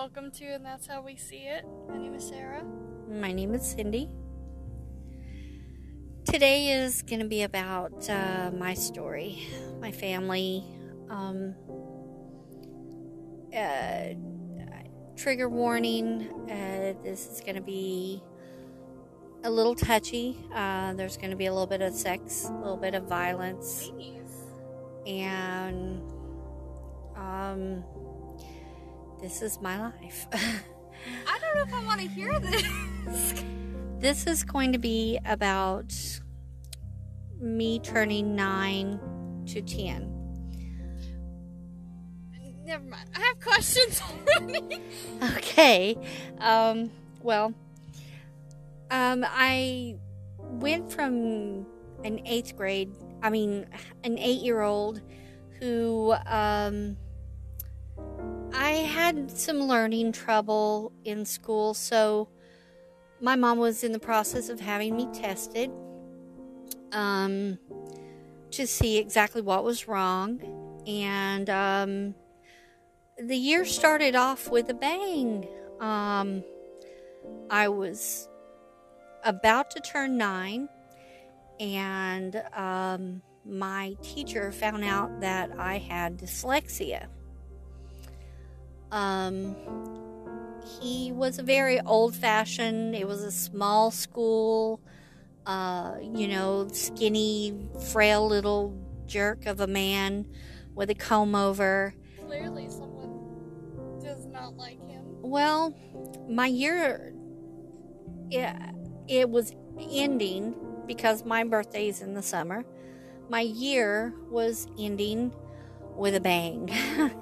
welcome to And That's How We See It. My name is Sarah. My name is Cindy. Today is going to be about uh, my story, my family. Um, uh, trigger warning uh, this is going to be a little touchy. Uh, there's going to be a little bit of sex, a little bit of violence, and um, this is my life. I don't know if I want to hear this. this is going to be about me turning 9 to 10. Never mind. I have questions already. Okay. Um, well, um, I went from an eighth grade, I mean, an eight year old who, um, I had some learning trouble in school, so my mom was in the process of having me tested um, to see exactly what was wrong. And um, the year started off with a bang. Um, I was about to turn nine, and um, my teacher found out that I had dyslexia. Um, he was a very old fashioned, it was a small school, uh, you know, skinny, frail little jerk of a man with a comb over. Clearly, someone does not like him. Well, my year, it, it was ending because my birthday is in the summer. My year was ending with a bang.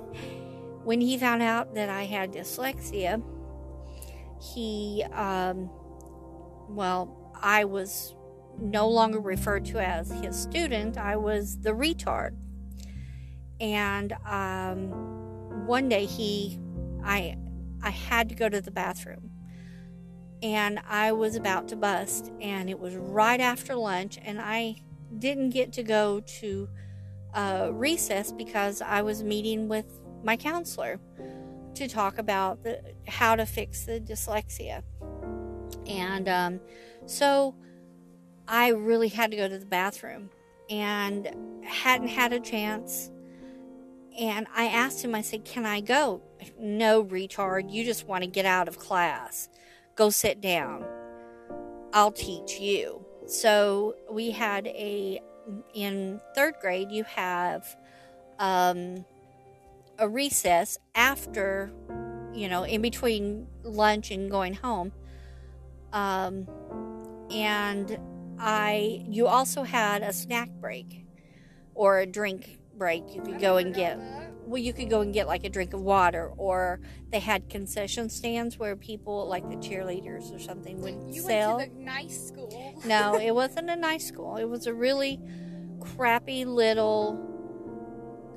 when he found out that I had dyslexia, he, um, well, I was no longer referred to as his student, I was the retard. And um, one day he, I, I had to go to the bathroom. And I was about to bust, and it was right after lunch, and I didn't get to go to uh, recess because I was meeting with my counselor to talk about the, how to fix the dyslexia. And um, so I really had to go to the bathroom and hadn't had a chance. And I asked him, I said, Can I go? No, retard. You just want to get out of class. Go sit down. I'll teach you. So we had a, in third grade, you have, um, a recess after, you know, in between lunch and going home. Um, and I, you also had a snack break or a drink break. You could go and get, well, you could go and get like a drink of water, or they had concession stands where people, like the cheerleaders or something, would you sell. went to the nice school. no, it wasn't a nice school. It was a really crappy little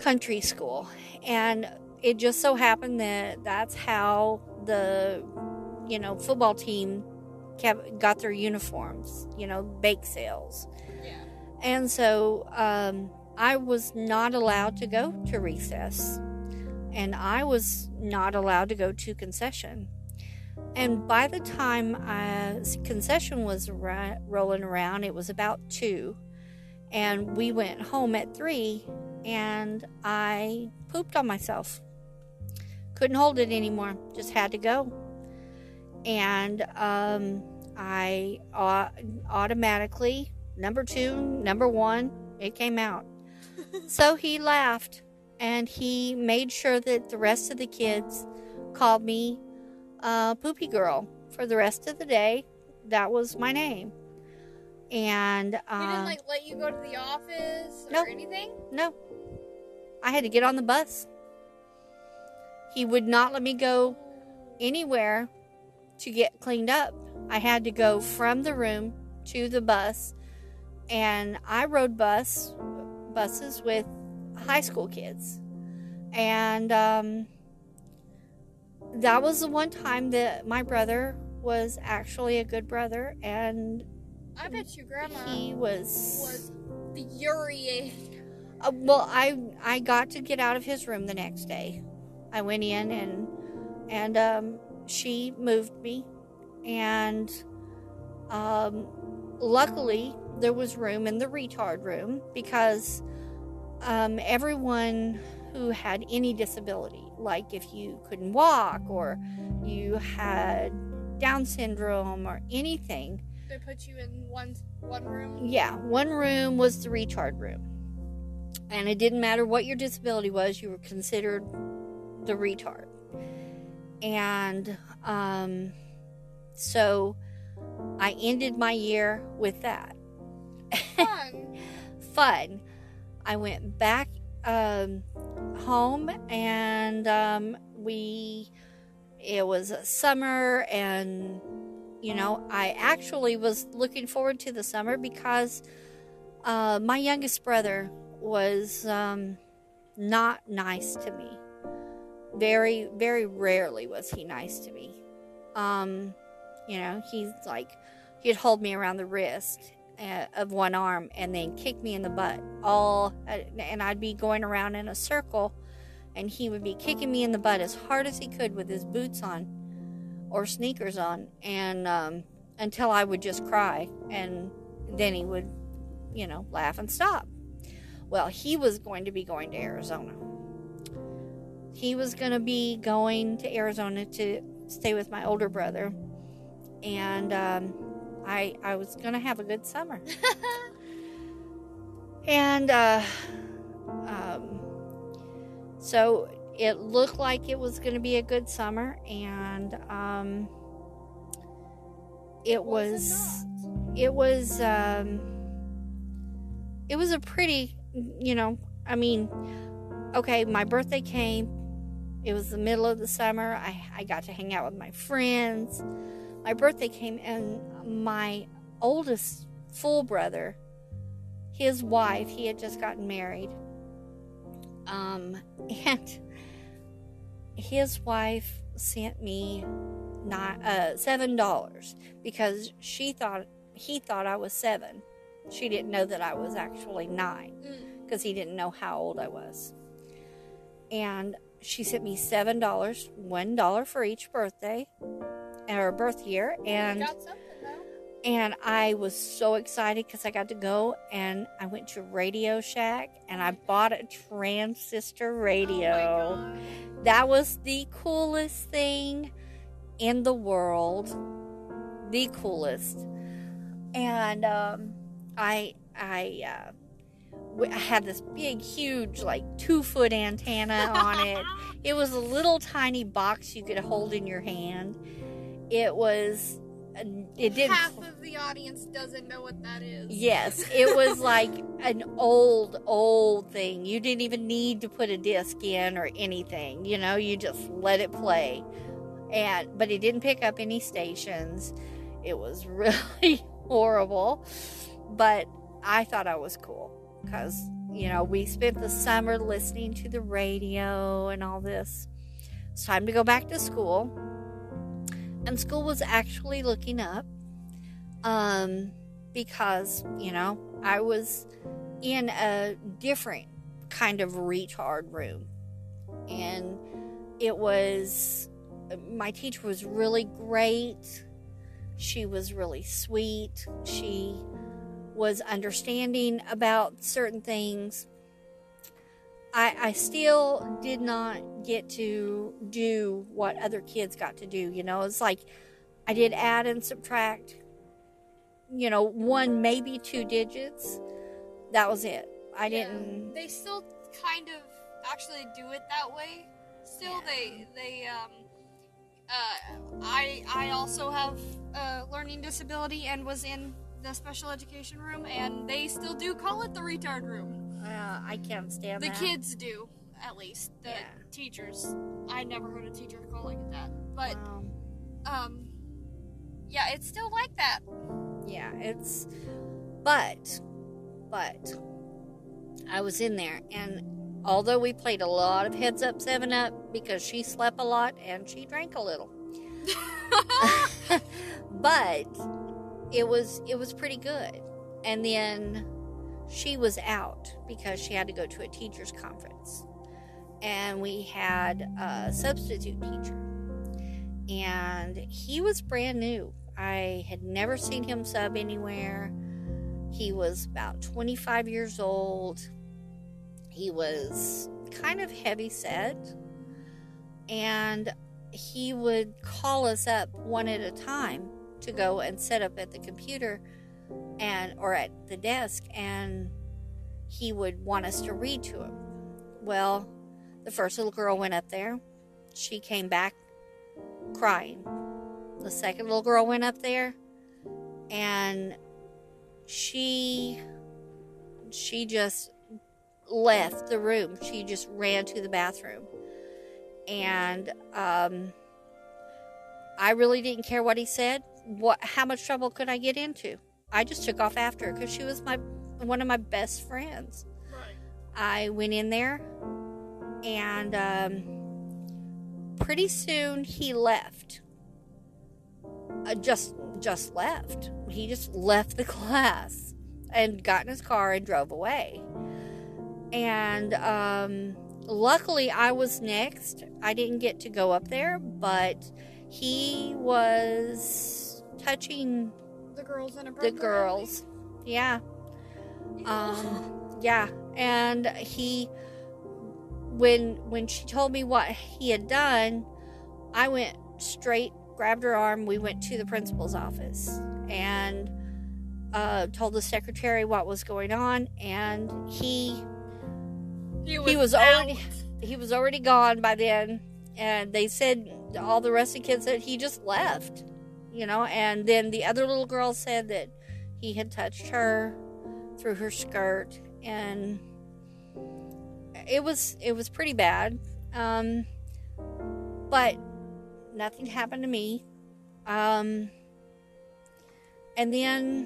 country school. And it just so happened that that's how the, you know, football team kept, got their uniforms, you know, bake sales. Yeah. And so um, I was not allowed to go to recess. And I was not allowed to go to concession. And by the time uh, concession was rolling around, it was about two. And we went home at three, and I pooped on myself. Couldn't hold it anymore, just had to go. And um, I uh, automatically, number two, number one, it came out. so he laughed and he made sure that the rest of the kids called me uh, Poopy Girl for the rest of the day. That was my name. And uh, he didn't like let you go to the office or Nope. anything. no, I had to get on the bus. He would not let me go anywhere to get cleaned up. I had to go from the room to the bus, and I rode bus buses with high school kids, and um, that was the one time that my brother was actually a good brother, and I bet your grandma he was. was furious. Uh, well, I I got to get out of his room the next day. I went in and and um, she moved me, and um, luckily there was room in the retard room because um, everyone who had any disability, like if you couldn't walk or you had Down syndrome or anything, They put you in one one room. yeah, one room was the retard room. And it didn't matter what your disability was, you were considered the retard. And um, so I ended my year with that. Fun. Fun. I went back um, home and um, we, it was summer and you know, I actually was looking forward to the summer because uh, my youngest brother was um, not nice to me. Very, very rarely was he nice to me. Um, you know, he's like, he'd hold me around the wrist uh, of one arm and then kick me in the butt. All, uh, and I'd be going around in a circle, and he would be kicking me in the butt as hard as he could with his boots on or sneakers on, and um, until I would just cry, and then he would, you know, laugh and stop. Well, he was going to be going to Arizona. He was going to be going to Arizona to stay with my older brother, and um, I I was going to have a good summer. and uh, um, so it looked like it was going to be a good summer, and um, it was it was um, it was a pretty you know I mean okay my birthday came it was the middle of the summer I, I got to hang out with my friends my birthday came and my oldest full brother his wife he had just gotten married um and his wife sent me not uh seven dollars because she thought he thought I was seven. She didn't know that I was actually nine Mm. because he didn't know how old I was. And she sent me seven dollars, one dollar for each birthday or birth year, and Got something though. and I was so excited because I got to go and I went to Radio Shack and I bought a transistor radio. Oh. That was the coolest thing in the world. The coolest. And um, I I uh, w- I had this big, huge, like two foot antenna on it. It was a little tiny box you could hold in your hand. It was. It did. Half of the audience doesn't know what that is. Yes, it was like an old, old thing. You didn't even need to put a disc in or anything. You know, you just let it play. And but it didn't pick up any stations. It was really horrible. But I thought I was cool because you know we spent the summer listening to the radio and all this. It's time to go back to school, and school was actually looking up. Um, because you know I was in a different kind of retard room, and it was my teacher was really great. She was really sweet. She was understanding about certain things. I, I still did not get to do what other kids got to do. You know, it's like I did add and subtract, you know, one, maybe two digits. That was it. I Yeah. didn't. They still kind of actually do it that way. Still, Yeah. they they um. Uh, I I also have a learning disability and was in the special education room, and they still do call it the retard room. Uh, I can't stand The that. kids do, at least. The Yeah. teachers. I never heard a teacher calling it that. But Um, um, yeah, it's still like that. yeah, it's. But, but, I was in there, and although we played a lot of heads up, seven up, because she slept a lot and she drank a little. but it was it was pretty good. And then she was out because she had to go to a teachers conference. And we had a substitute teacher. and he was brand new. I had never seen him sub anywhere. He was about 25 years old. He was kind of heavy set, and he would call us up one at a time to go and set up at the computer and or at the desk and he would want us to read to him. Well, the first little girl went up there. She came back crying. The second little girl went up there and she she just left the room. She just ran to the bathroom. And um I really didn't care what he said. What how much trouble could I get into? I just took off after her because she was my one of my best friends. Right. I went in there, and um, pretty soon he left. Uh, just just left. He just left the class and got in his car and drove away. And um, luckily, I was next. I didn't get to go up there, but he was touching The girls in the girls. Yeah. Um, yeah, and he when when she told me what he had done, I went straight, grabbed her arm, we went to the principal's office and uh, told the secretary what was going on and he he he was already he was already gone by then and they said all the rest of the kids said he just left you know and then the other little girl said that he had touched her through her skirt and it was it was pretty bad. Um but nothing happened to me. Um and then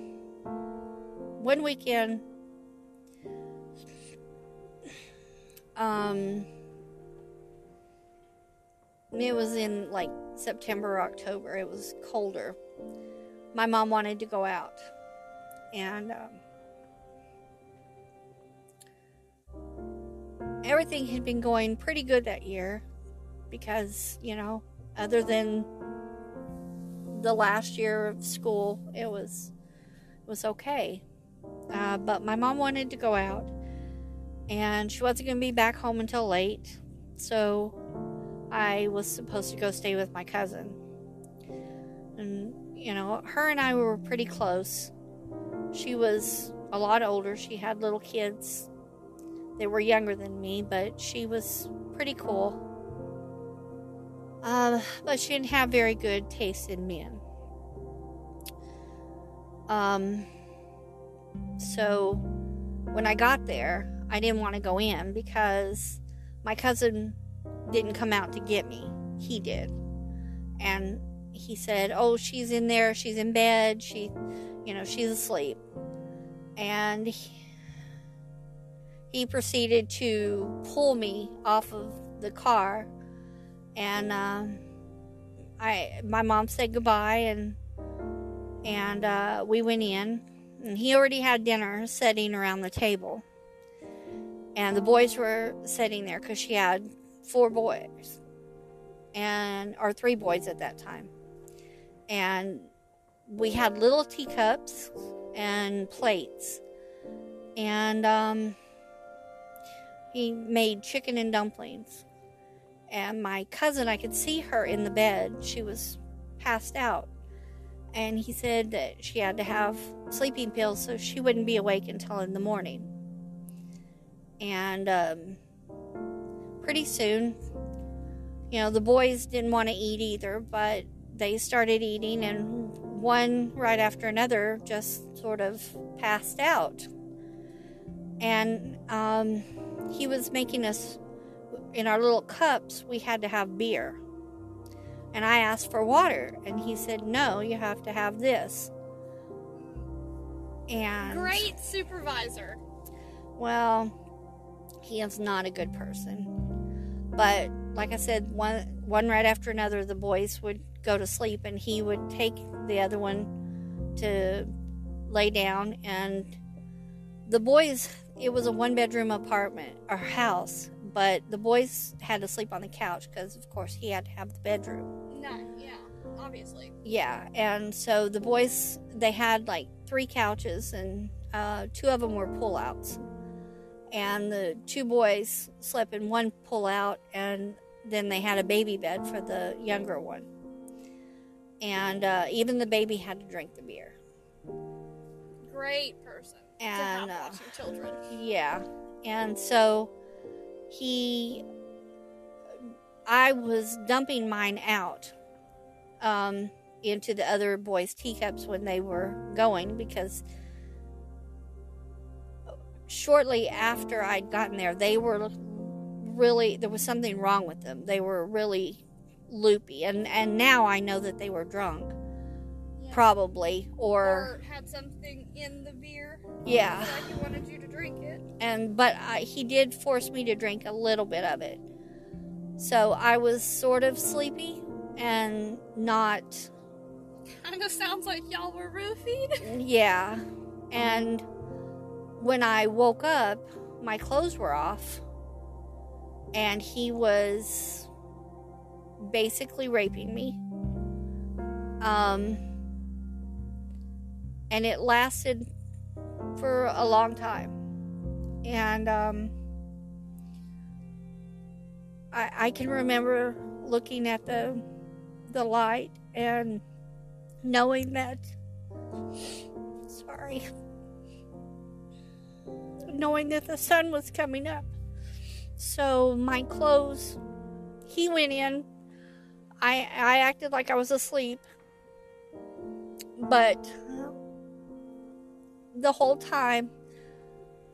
one weekend um it was in like September or October. It was colder. My mom wanted to go out, and um, everything had been going pretty good that year because you know, other than the last year of school, it was it was okay. Uh, but my mom wanted to go out, and she wasn't going to be back home until late, so I was supposed to go stay with my cousin. And, you know, her and I were pretty close. She was a lot older. She had little kids. They were younger than me, but she was pretty cool. Uh, but she didn't have very good taste in men. Um, so when I got there, I didn't want to go in because my cousin didn't come out to get me. He did. And he said, "Oh, she's in there. She's in bed. She, you know, she's asleep." And he, he proceeded to pull me off of the car, and um, I, my mom said goodbye, and and uh, we went in, and he already had dinner setting around the table, and the boys were sitting there because she had four boys and or three boys at that time. And we had little teacups and plates. And um, he made chicken and dumplings. And my cousin i could see her in the bed. She was passed out. And he said that she had to have sleeping pills so she wouldn't be awake until in the morning. And um, pretty soon, you know, the boys didn't want to eat either, but they started eating, and one right after another just sort of passed out. And um, he was making us, in our little cups, we had to have beer. And I asked for water, and he said, No, you have to have this. And Great supervisor. well, he is not a good person. But like I said, one one right after another, the boys would go to sleep, and he would take the other one to lay down. And the boys, it was a one bedroom apartment or house, but the boys had to sleep on the couch because, of course, he had to have the bedroom. Nine, yeah, obviously. Yeah, and so the boys they had like three couches, and uh, two of them were pullouts, and the two boys slept in one pullout, and then they had a baby bed for the younger one, and uh, even the baby had to drink the beer. Great person And uh, children. Yeah. And so he I was dumping mine out um into the other boys' teacups when they were going because shortly after I'd gotten there they were really there was something wrong with them. They were really loopy and and now I know that they were drunk Yeah. probably or or had something in the beer. yeah. Like he wanted you to drink it. and but I, he did force me to drink a little bit of it so i was sort of sleepy and not Kind of sounds like y'all were roofied. yeah and when i woke up my clothes were off and he was basically raping me. Um and it lasted for a long time. And um, I, I can remember looking at the the light and knowing that sorry knowing that the sun was coming up so my clothes he went in i i acted like i was asleep but the whole time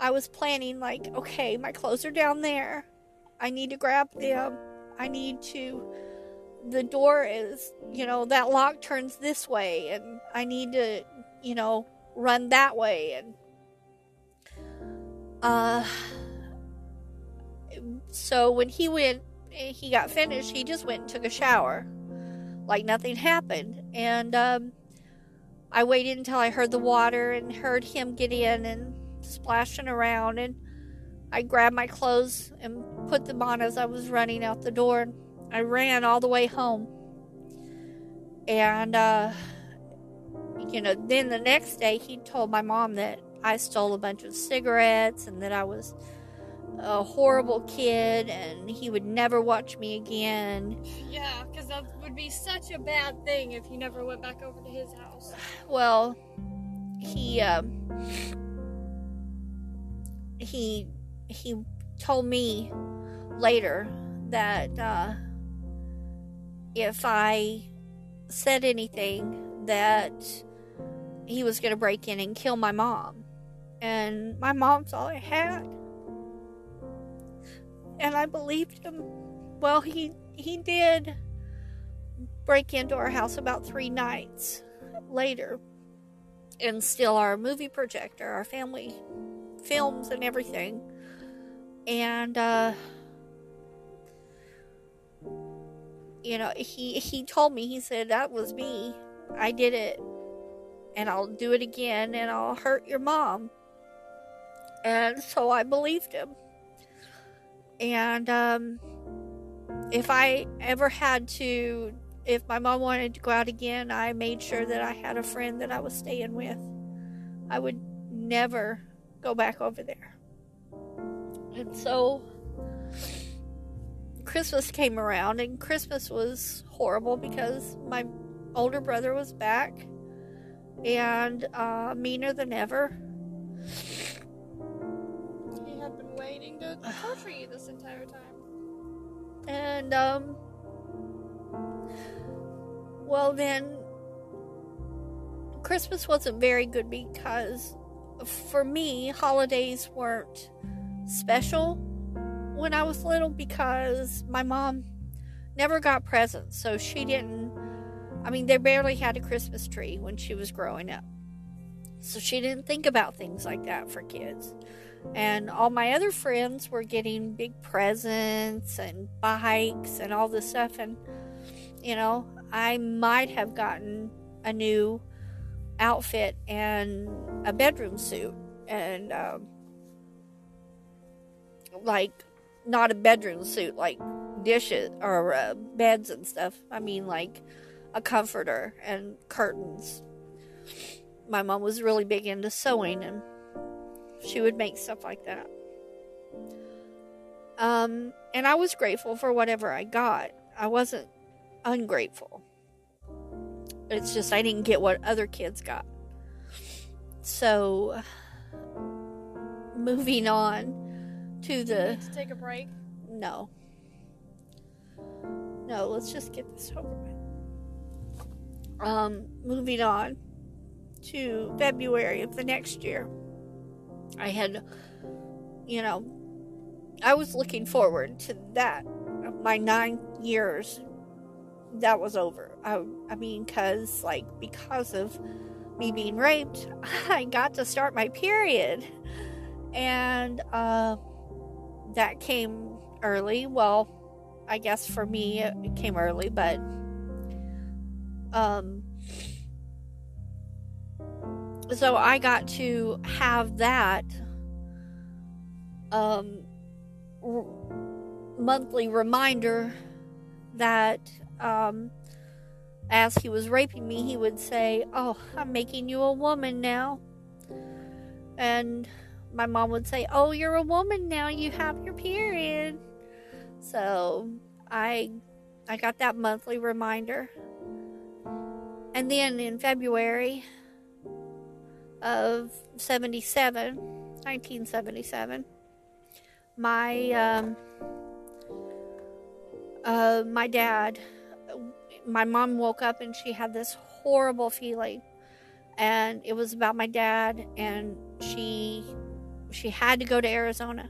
I was planning, like, okay, my clothes are down there. I need to grab them. I need to. The door is, you know, that lock turns this way, and I need to, you know, run that way. And, uh, so when he went, he got finished, he just went and took a shower. Like nothing happened. And, um, I waited until I heard the water and heard him get in and splashing around and I grabbed my clothes and put them on as I was running out the door. And I ran all the way home. And uh you know, then the next day he told my mom that I stole a bunch of cigarettes and that I was a horrible kid and he would never watch me again. Yeah, because that would be such a bad thing if he never went back over to his house. Well, he um, he he told me later that uh, if I said anything, that he was going to break in and kill my mom, and my mom's all I had, and I believed him. Well, he he did break into our house about three nights later and steal our movie projector, our family films and everything. And uh you know, he he told me he said that was me. I did it and I'll do it again and I'll hurt your mom. And so I believed him. And um if I ever had to if my mom wanted to go out again, I made sure that I had a friend that I was staying with. I would never go back over there. And so Christmas came around, and Christmas was horrible because my older brother was back and uh, meaner than ever. Waiting to torture you this entire time. And, um, well, then Christmas wasn't very good because for me, holidays weren't special when I was little because my mom never got presents. So she didn't, I mean, they barely had a Christmas tree when she was growing up. So she didn't think about things like that for kids. And all my other friends were getting big presents and bikes and all this stuff. And, you know, I might have gotten a new outfit and a bedroom suit and um, like not a bedroom suit like dishes or uh, beds and stuff. I mean, like a comforter and curtains. My mom was really big into sewing and she would make stuff like that. Um, and I was grateful for whatever I got. I wasn't ungrateful. It's just I didn't get what other kids got. So, moving on to the. to take a break. No. No, let's just get this over with. Um, moving on to February of the next year. I had, you know, I was looking forward to that. My nine years, that was over. I, I mean, because, like, because of me being raped, I got to start my period. And, uh, that came early. Well, I guess for me it came early, but um so I got to have that um r- monthly reminder that um as he was raping me he would say, "Oh, I'm making you a woman now." And my mom would say, "Oh, you're a woman now. You have your period." So, I I got that monthly reminder. And then in February of 77, 1977, my um uh my dad my mom woke up and she had this horrible feeling and it was about my dad and she she had to go to Arizona.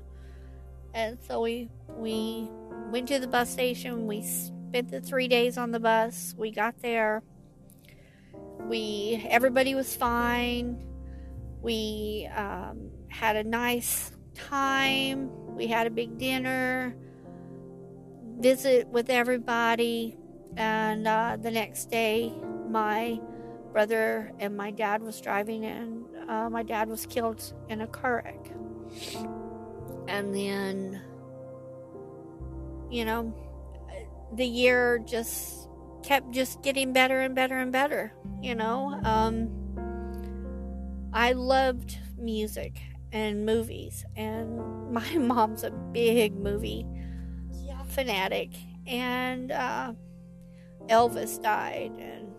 And so we we went to the bus station. We spent the 3 days on the bus. We got there. We everybody was fine. We um, had a nice time. We had a big dinner, visit with everybody, and uh, the next day, my brother and my dad was driving, and uh, my dad was killed in a car wreck. And then, you know, the year just kept just getting better and better and better. You know, um, I loved music and movies, and my mom's a big movie Yeah. fanatic, and uh, Elvis died, and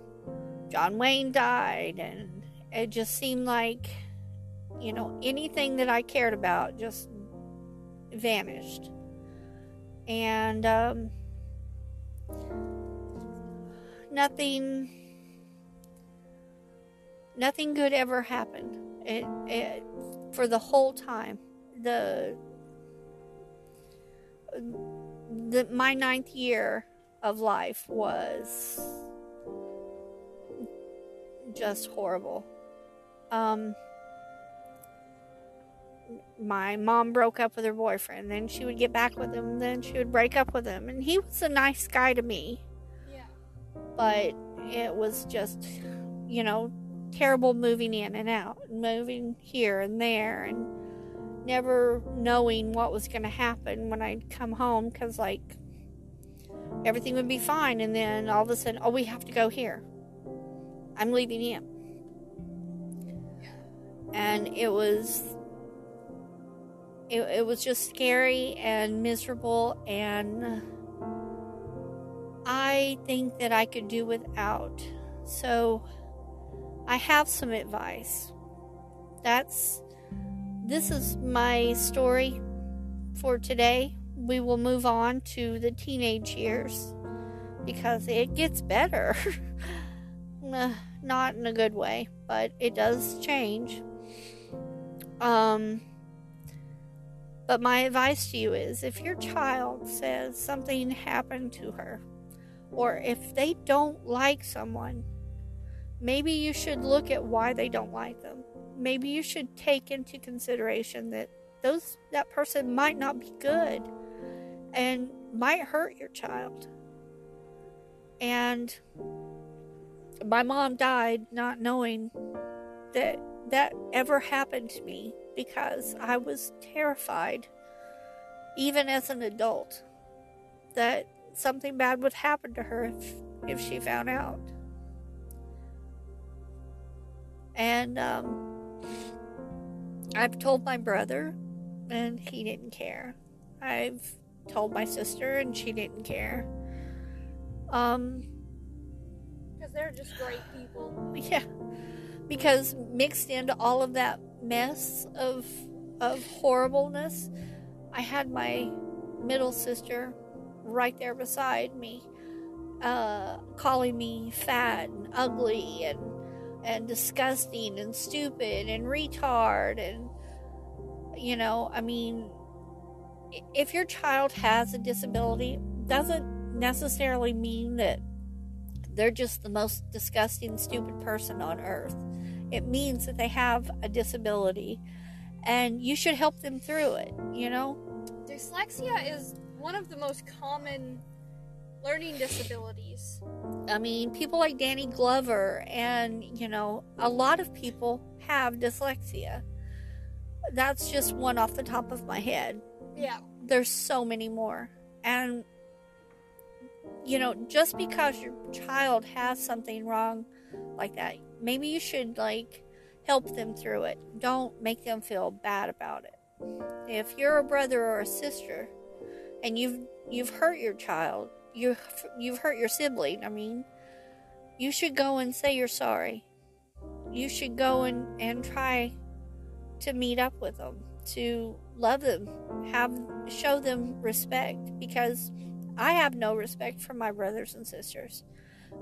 John Wayne died, and it just seemed like, you know, anything that I cared about just vanished. And um, nothing, nothing good ever happened. It, it for the whole time. The the my ninth year of life was just horrible. Um, my mom broke up with her boyfriend, then she would get back with him, then she would break up with him, and he was a nice guy to me, Yeah. but it was just, you know, terrible moving in and out, moving here and there, and never knowing what was going to happen when I'd come home because, like, everything would be fine, and then all of a sudden, oh, we have to go here. I'm leaving him. And it was it, it was just scary and miserable and I think that I could do without. So I have some advice. That's this is my story for today. We will move on to the teenage years because it gets better. Not in a good way, but it does change. Um but my advice to you is if your child says something happened to her, or if they don't like someone, maybe you should look at why they don't like them. Maybe you should take into consideration that those that person might not be good and might hurt your child. And my mom died not knowing that that ever happened to me because I was terrified even as an adult, that something bad would happen to her if, if she found out. And um, I've told my brother, and he didn't care. I've told my sister, and she didn't care. Um, Because they're just great people. yeah, because mixed into all of that mess of of horribleness, I had my middle sister right there beside me, uh, calling me fat and ugly and and disgusting and stupid and retard and you know, I mean, if your child has a disability, doesn't necessarily mean that they're just the most disgusting, stupid person on earth. It means that they have a disability and you should help them through it, you know? Dyslexia is one of the most common learning disabilities. I mean, people like Danny Glover and, you know, a lot of people have dyslexia. That's just one off the top of my head. Yeah. There's so many more. And, you know, just because your child has something wrong like that, maybe you should, like, help them through it. Don't make them feel bad about it. If you're a brother or a sister and you've you've hurt your child, you you've hurt your sibling, I mean, you should go and say you're sorry. You should go and, and try to meet up with them, to love them, have show them respect because I have no respect for my brothers and sisters.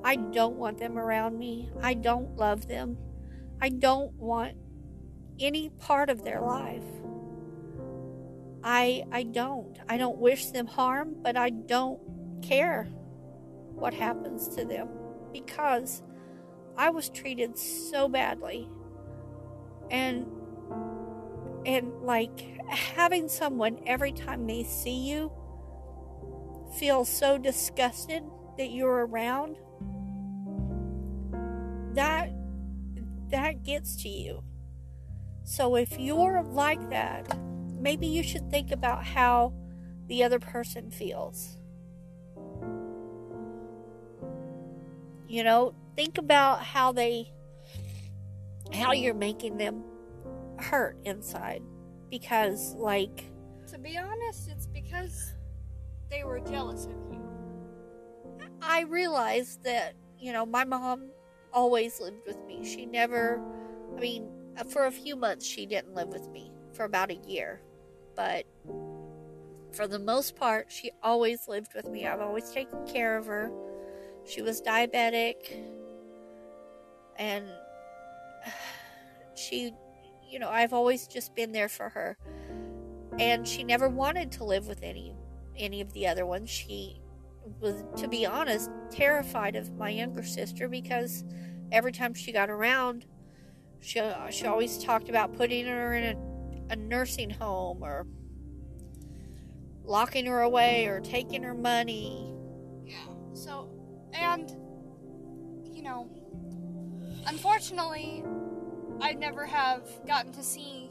I don't want them around me. I don't love them. I don't want any part of their life. I I don't. I don't wish them harm, but I don't care what happens to them because I was treated so badly. And and like having someone every time they see you feel so disgusted that you're around that that gets to you. So if you're like that, maybe you should think about how the other person feels. You know, think about how they how you're making them hurt inside because like To be honest, it's because they were jealous of you. I realized that, you know, my mom always lived with me. She never, I mean, uh, for a few months, she didn't live with me for about a year. But for the most part, she always lived with me. I've always taken care of her. She was diabetic. And she, you know, I've always just been there for her. And she never wanted to live with any any of the other ones. She was, to be honest, terrified of my younger sister because every time she got around, she, she always talked about putting her in a, a nursing home or locking her away or taking her money. Yeah. So, and, you know, unfortunately, I never have gotten to see.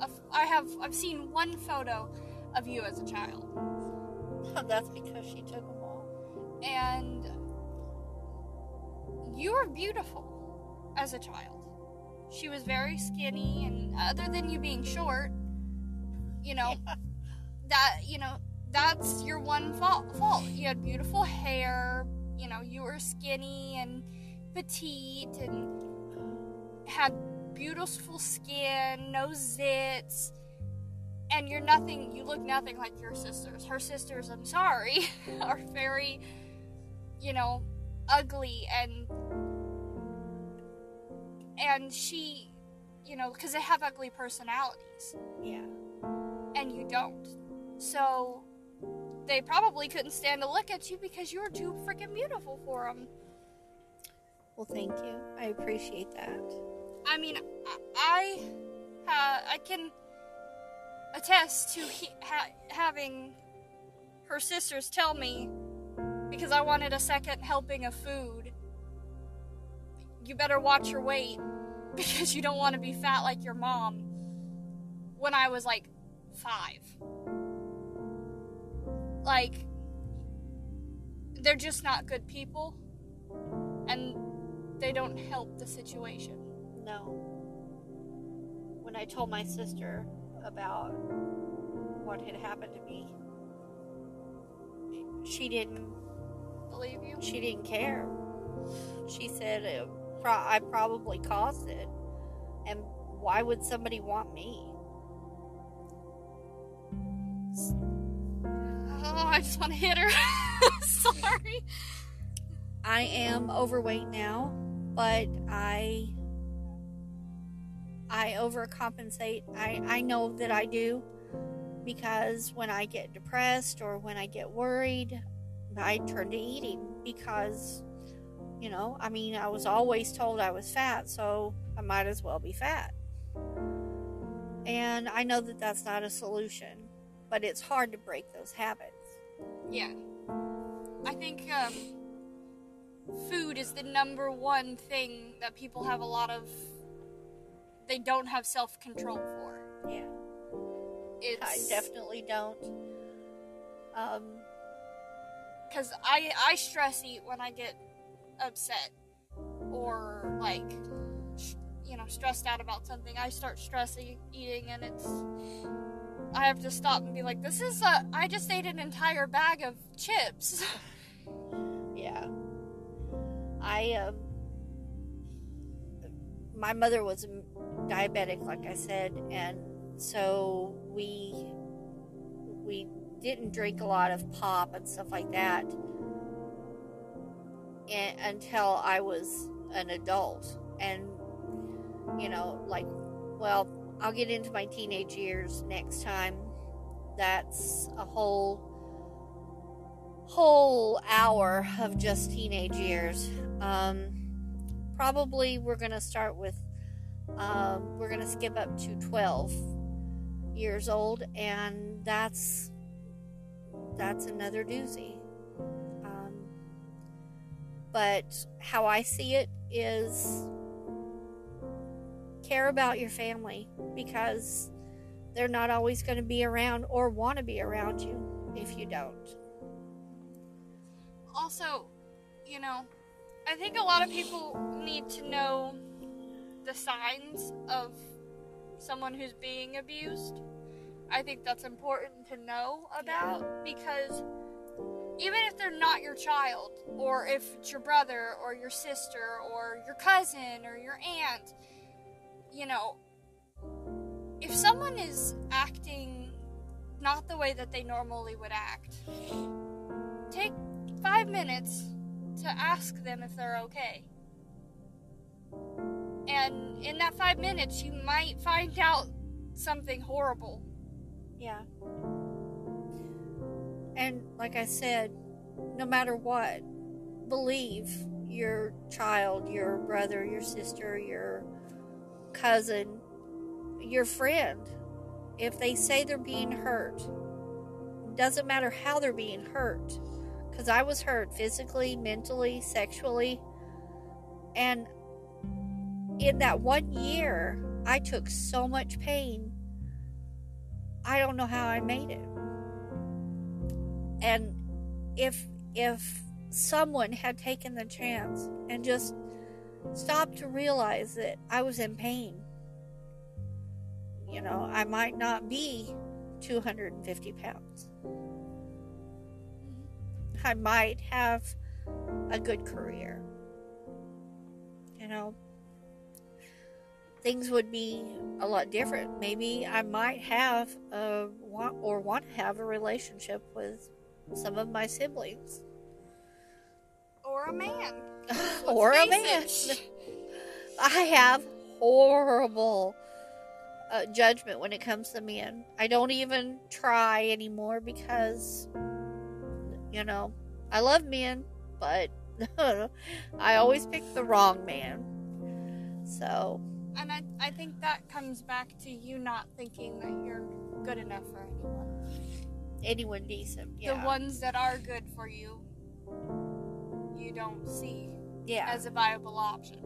A, I have. I've seen one photo of you as a child, That's because she took them all. and you were beautiful as a child. She was very skinny, and other than you being short, you know, that you know that's your one fault. Fault. You had beautiful hair. You know, you were skinny and petite, and had beautiful skin, no zits, and you're nothing. You look nothing like your sisters. Her sisters, I'm sorry, are very, you know, ugly and and she, you know, because they have ugly personalities Yeah. and you don't. So they probably couldn't stand to look at you because you were too freaking beautiful for them. Well, thank you. I appreciate that. I mean, I I, ha, I can attest to he, ha, having her sisters tell me because I wanted a second helping of food. You better watch your weight because you don't want to be fat like your mom. When I was like five. Like they're just not good people and they don't help the situation. No. When I told my sister about what had happened to me, she didn't Believe you? she didn't care. She said uh, pro- I probably caused it. And why would somebody want me? Oh, I just want to hit her. Sorry. I am overweight now, but I I overcompensate. I I know that I do because when I get depressed or when I get worried, I turn to eating because you know, I mean, I was always told I was fat, so I might as well be fat. And I know that that's not a solution, but it's hard to break those habits. Yeah. I think um, food is the number one thing that people have a lot of. They don't have self control for. Yeah. It's I definitely don't. Um, because I I stress eat when I get upset or like sh- you know stressed out about something. I start stress e- eating and it's I have to stop and be like, this is a I just ate an entire bag of chips. yeah. I um my mother was diabetic like I said and so we we didn't drink a lot of pop and stuff like that and, until I was an adult and you know like well I'll get into my teenage years next time that's a whole whole hour of just teenage years. Um, probably we're going to start with, um, we're going to skip up to 12 years old, and that's that's another doozy. Um, but how I see it is care about your family because they're not always going to be around or want to be around you if you don't. also, you know, I think a lot of people need to know the signs of someone who's being abused. I think that's important to know about because even if they're not your child, or if it's your brother, or your sister, or your cousin, or your aunt, you know, if someone is acting not the way that they normally would act, take five minutes to ask them if they're okay. And in that five minutes, you might find out something horrible. Yeah. And like I said, no matter what, believe your child, your brother, your sister, your cousin, your friend. If they say they're being hurt, doesn't matter how they're being hurt. Because I was hurt physically, mentally, sexually. And in that one year, I took so much pain. I don't know how I made it. And if if someone had taken the chance and just stopped to realize that I was in pain, you know, I might not be 250 pounds. I might have a good career. You know, things would be a lot different. Maybe I might have a want or want to have a relationship with some of my siblings Or a man. or a man. I have horrible uh, judgment when it comes to men. I don't even try anymore because, you know, I love men, but I always pick the wrong man. So, And I, I think that comes back to you not thinking that you're good enough for anyone. anyone decent. Yeah. The ones that are good for you, you don't see yeah. as a viable option.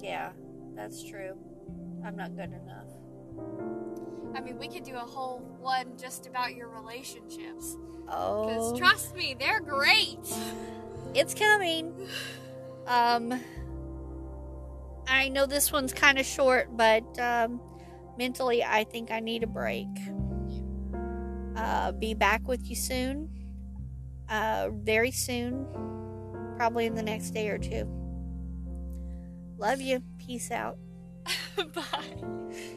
yeah. That's true. I'm not good enough. I mean, we could do a whole one just about your relationships. Oh, Because trust me, they're great. it's coming. Um, I know this one's kind of short, but um, mentally, I think I need a break. Uh, be back with you soon. Uh, very soon. Probably in the next day or two. Love you. Peace out. Bye.